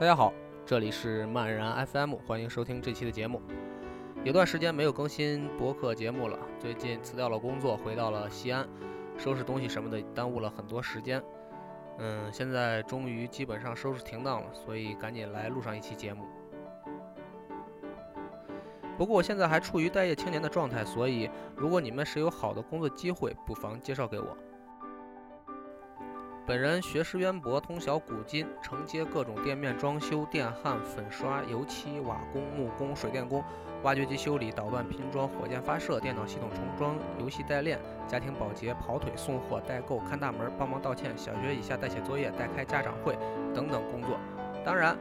大家好，这里是漫然 FM，欢迎收听这期的节目。有段时间没有更新博客节目了，最近辞掉了工作，回到了西安，收拾东西什么的，耽误了很多时间。嗯，现在终于基本上收拾停当了，所以赶紧来录上一期节目。不过我现在还处于待业青年的状态，所以如果你们是有好的工作机会，不妨介绍给我。本人学识渊博，通晓古今，承接各种店面装修、电焊、粉刷、油漆、瓦工、木工、水电工、挖掘机修理、捣乱拼装、火箭发射、电脑系统重装、游戏代练、家庭保洁、跑腿送货、代购、看大门、帮忙道歉、小学以下代写作业、代开家长会等等工作。当然，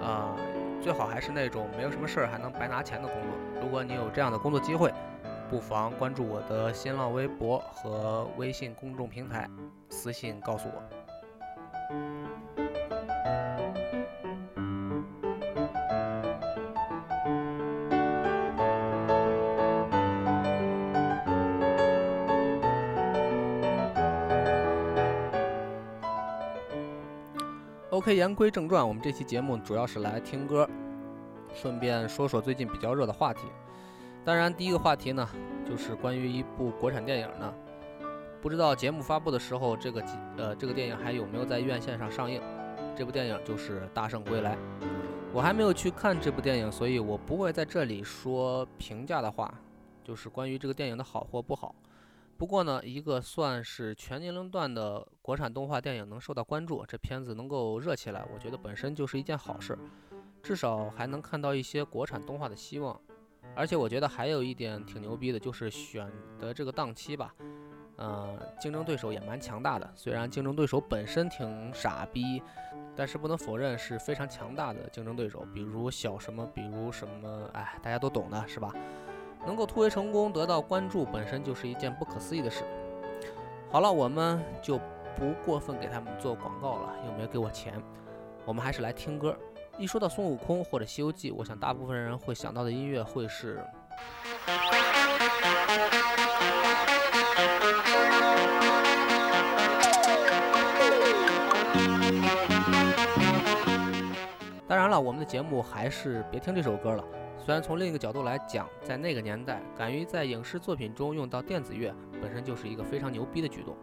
啊，最好还是那种没有什么事儿还能白拿钱的工作。如果你有这样的工作机会，不妨关注我的新浪微博和微信公众平台，私信告诉我。OK，言归正传，我们这期节目主要是来听歌，顺便说说最近比较热的话题。当然，第一个话题呢，就是关于一部国产电影呢。不知道节目发布的时候，这个呃这个电影还有没有在院线上上映？这部电影就是《大圣归来》。我还没有去看这部电影，所以我不会在这里说评价的话，就是关于这个电影的好或不好。不过呢，一个算是全年龄段的国产动画电影能受到关注，这片子能够热起来，我觉得本身就是一件好事，至少还能看到一些国产动画的希望。而且我觉得还有一点挺牛逼的，就是选的这个档期吧，呃，竞争对手也蛮强大的。虽然竞争对手本身挺傻逼，但是不能否认是非常强大的竞争对手。比如小什么，比如什么，哎，大家都懂的是吧？能够突围成功，得到关注，本身就是一件不可思议的事。好了，我们就不过分给他们做广告了，又没有给我钱，我们还是来听歌。一说到孙悟空或者《西游记》，我想大部分人会想到的音乐会是。当然了，我们的节目还是别听这首歌了。虽然从另一个角度来讲，在那个年代，敢于在影视作品中用到电子乐，本身就是一个非常牛逼的举动。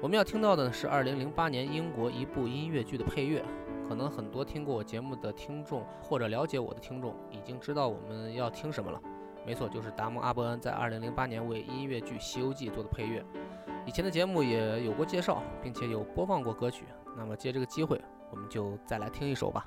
我们要听到的是2008年英国一部音乐剧的配乐。可能很多听过我节目的听众，或者了解我的听众，已经知道我们要听什么了。没错，就是达蒙阿伯恩在2008年为音乐剧《西游记》做的配乐。以前的节目也有过介绍，并且有播放过歌曲。那么借这个机会，我们就再来听一首吧。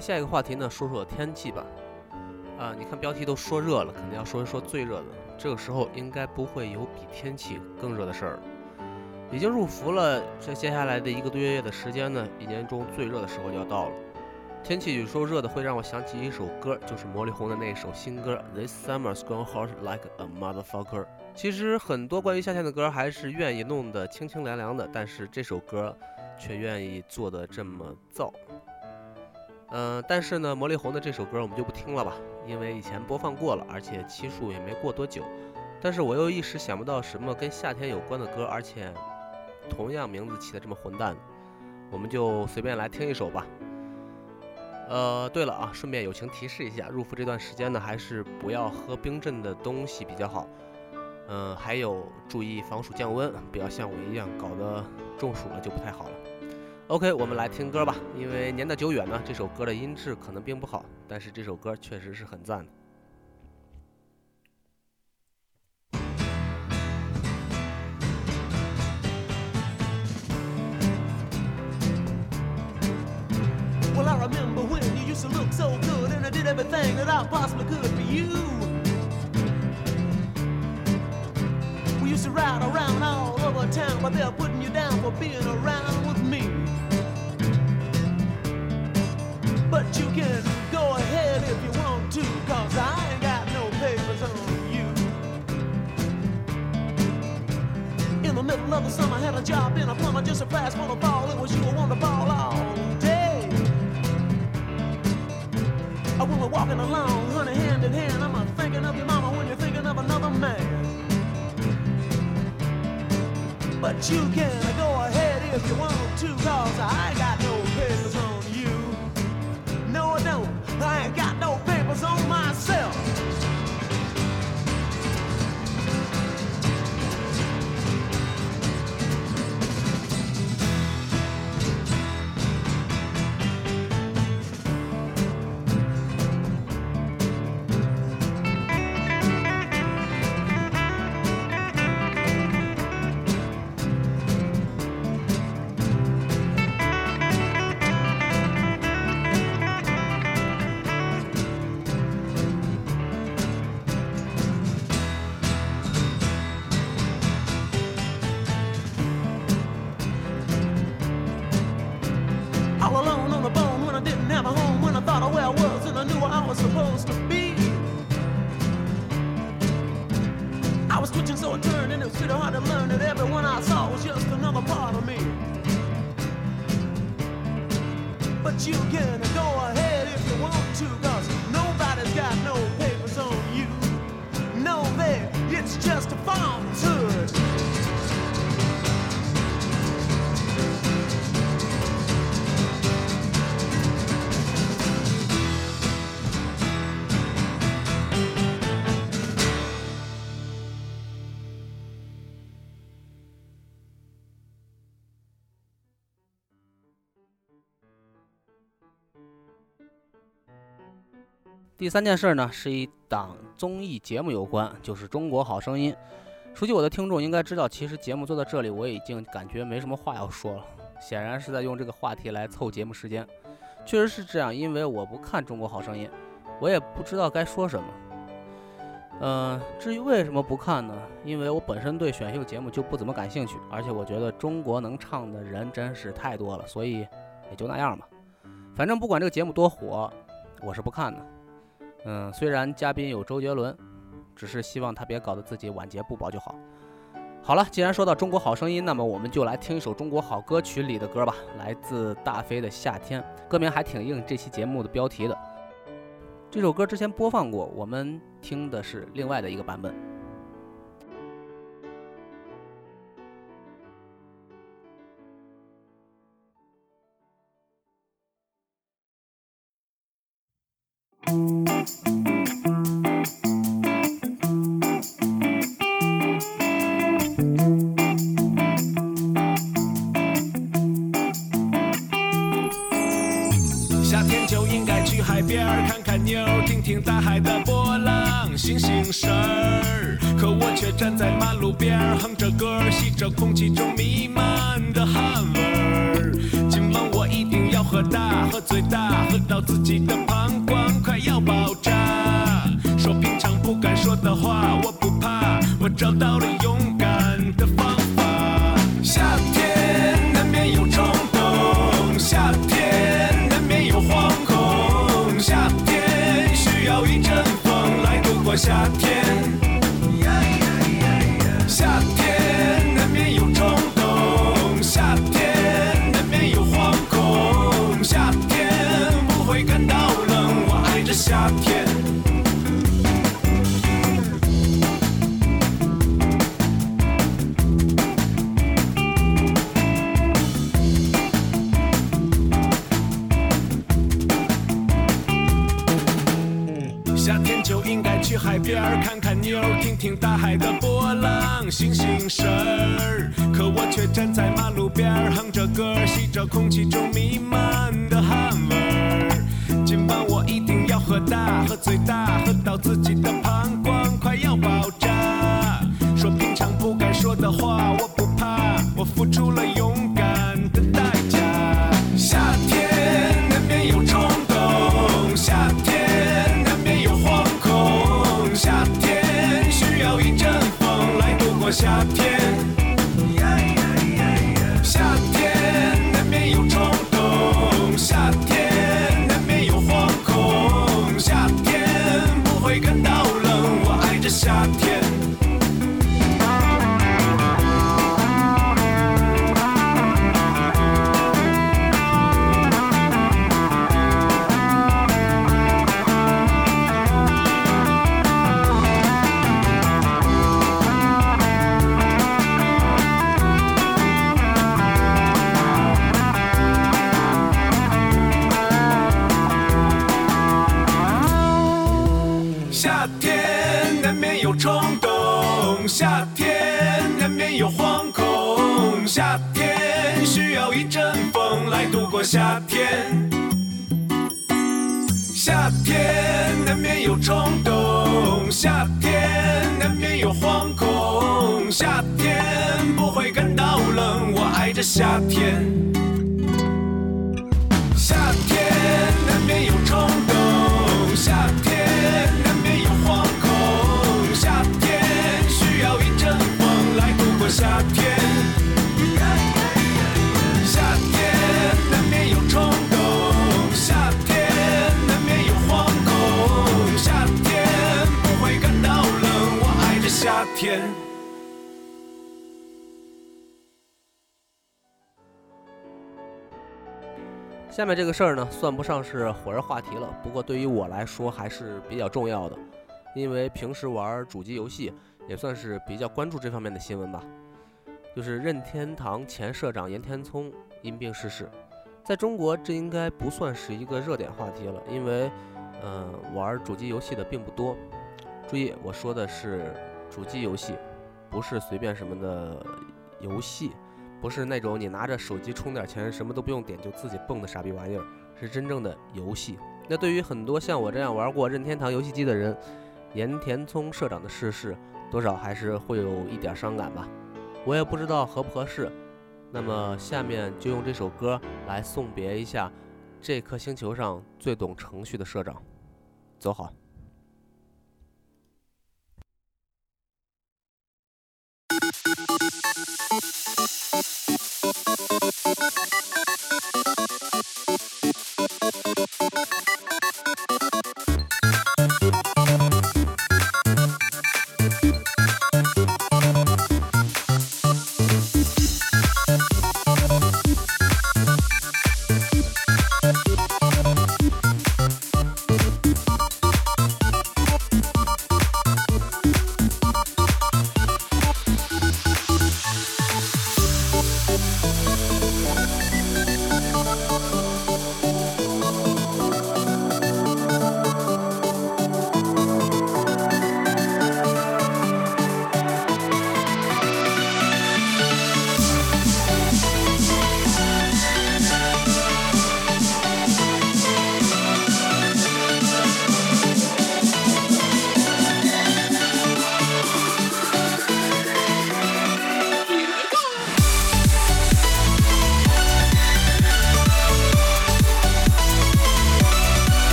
下一个话题呢，说说天气吧。啊，你看标题都说热了，肯定要说一说最热的。这个时候应该不会有比天气更热的事儿。已经入伏了，这接下来的一个多月的时间呢，一年中最热的时候就要到了。天气有时候热的会让我想起一首歌，就是魔力红的那首新歌《This Summer's Gone Hot Like a Motherfucker》。其实很多关于夏天的歌还是愿意弄得清清凉凉的，但是这首歌却愿意做的这么燥。嗯，但是呢，魔力红的这首歌我们就不听了吧，因为以前播放过了，而且期数也没过多久。但是我又一时想不到什么跟夏天有关的歌，而且同样名字起的这么混蛋，我们就随便来听一首吧。呃，对了啊，顺便友情提示一下，入伏这段时间呢，还是不要喝冰镇的东西比较好。嗯，还有注意防暑降温，不要像我一样搞得中暑了就不太好了。OK，我们来听歌吧。因为年代久远呢，这首歌的音质可能并不好，但是这首歌确实是很赞的。Well, I remember when you used to look so good and I did everything that I possibly could for you. We used to ride around all over town, but they're putting you down for being around with me. But you can go ahead if you want to, cause I ain't got no papers on you. In the middle of the summer, had a job in a plumber, just a fast for the fall. It was you, I want to ball all day. Uh, When we're walking along, honey, hand in hand, I'm a thinking of your mama when you're thinking of another man. But you can go ahead if you want to, cause I ain't got no papers on I ain't got no papers on myself. 第三件事呢，是一档综艺节目有关，就是《中国好声音》。熟悉我的听众应该知道，其实节目做到这里，我已经感觉没什么话要说了。显然是在用这个话题来凑节目时间。确实是这样，因为我不看《中国好声音》，我也不知道该说什么。嗯、至于为什么不看呢？因为我本身对选秀节目就不怎么感兴趣，而且我觉得中国能唱的人真是太多了，所以也就那样吧。反正不管这个节目多火，我是不看的。嗯，虽然嘉宾有周杰伦，只是希望他别搞得自己晚节不保就好。好了，既然说到中国好声音，那么我们就来听一首中国好歌曲里的歌吧，来自大飞的《夏天》，歌名还挺应这期节目的标题的。这首歌之前播放过，我们听的是另外的一个版本。喝最大，喝到自己的膀胱快要爆炸。说平常不敢说的话，我不怕，我找到了勇敢的方法。夏天难免有冲动，夏天难免有惶恐，夏天需要一阵风来度过夏天。事儿。可我却站在马路边，哼着歌儿，吸着空气中弥漫夏天。夏天难免有冲动，夏天难免有惶恐，夏天不会感到冷，我爱着夏天。夏天难免有下面这个事儿呢，算不上是火热话题了，不过对于我来说还是比较重要的，因为平时玩主机游戏也算是比较关注这方面的新闻吧。就是任天堂前社长岩田聪因病逝世，在中国这应该不算是一个热点话题了，因为，嗯、玩主机游戏的并不多。注意，我说的是主机游戏，不是随便什么的游戏。不是那种你拿着手机充点钱什么都不用点就自己蹦的傻逼玩意儿，是真正的游戏。那对于很多像我这样玩过任天堂游戏机的人，岩田聪社长的逝世多少还是会有一点伤感吧。我也不知道合不合适。那么下面就用这首歌来送别一下这颗星球上最懂程序的社长，走好。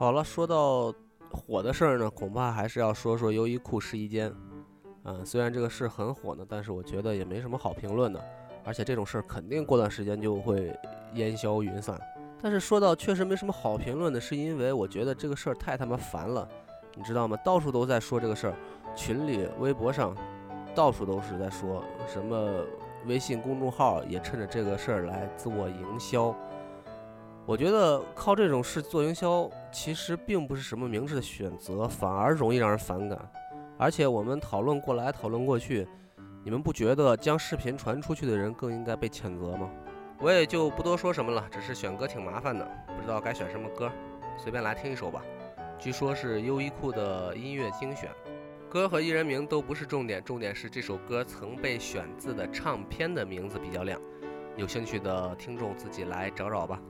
好了，说到火的事儿呢，恐怕还是要说说优衣库试衣间。嗯，虽然这个事很火呢，但是我觉得也没什么好评论的，而且这种事儿肯定过段时间就会烟消云散。但是说到确实没什么好评论的，是因为我觉得这个事儿太他妈烦了，你知道吗？到处都在说这个事儿，群里、微博上，到处都是在说什么，微信公众号也趁着这个事儿来自我营销。我觉得靠这种事做营销，其实并不是什么明智的选择，反而容易让人反感。而且我们讨论过来讨论过去，你们不觉得将视频传出去的人更应该被谴责吗？我也就不多说什么了，只是选歌挺麻烦的，不知道该选什么歌，随便来听一首吧。据说是优衣库的音乐精选，歌和艺人名都不是重点，重点是这首歌曾被选自的唱片的名字比较亮。有兴趣的听众自己来找找吧。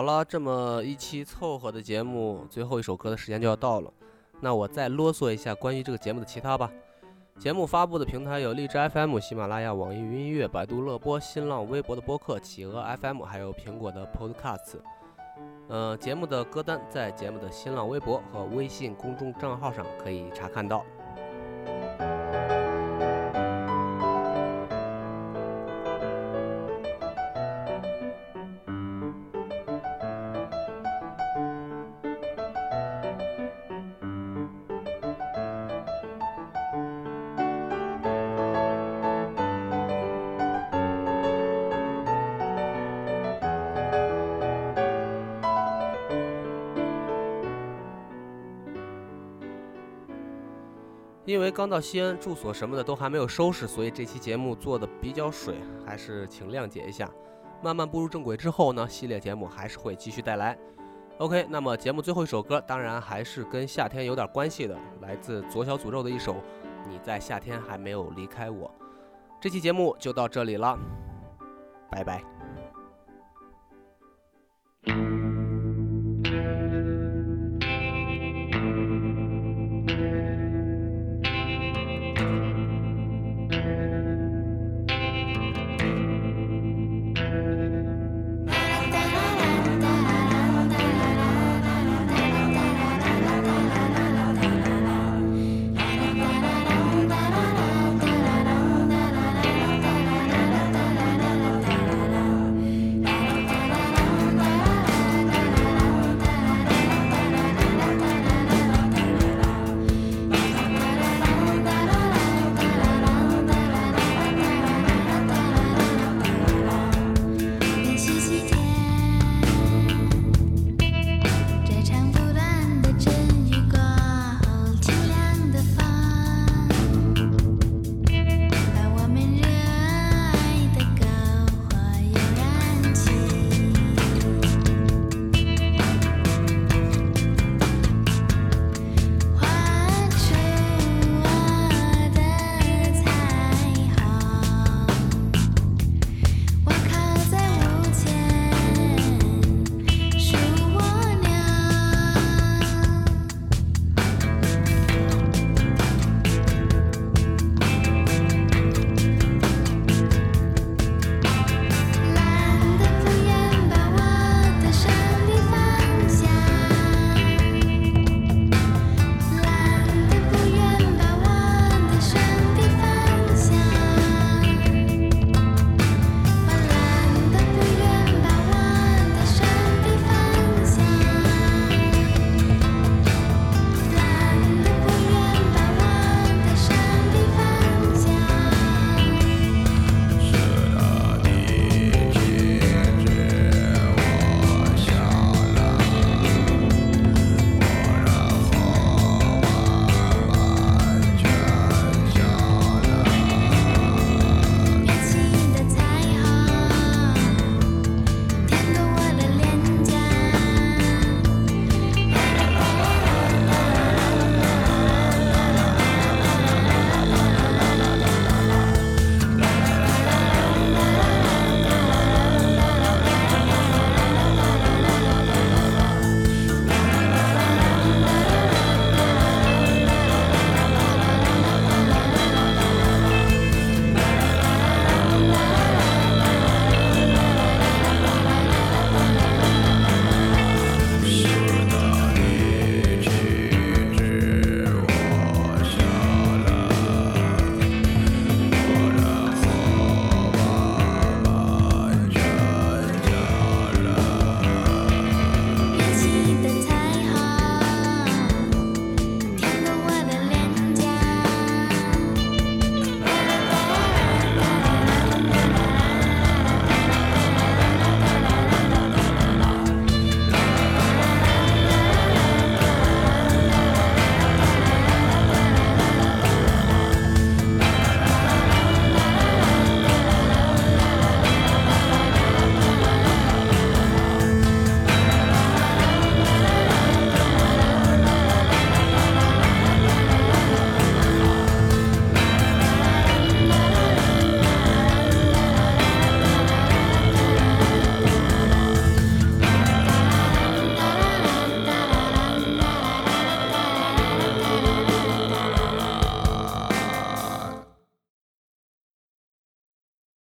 好了，这么一期凑合的节目，最后一首歌的时间就要到了。那我再啰嗦一下关于这个节目的其他吧。节目发布的平台有荔枝 FM、喜马拉雅、网易云音乐、百度乐播、新浪微博的播客、企鹅 FM，还有苹果的 Podcast。呃，节目的歌单在节目的新浪微博和微信公众账号上可以查看到。因为刚到西安，住所什么的都还没有收拾，所以这期节目做的比较水，还是请谅解一下。慢慢步入正轨之后呢，系列节目还是会继续带来。OK，那么节目最后一首歌，当然还是跟夏天有点关系的，来自左小诅咒的一首《你在夏天还没有离开我》。这期节目就到这里了，拜拜。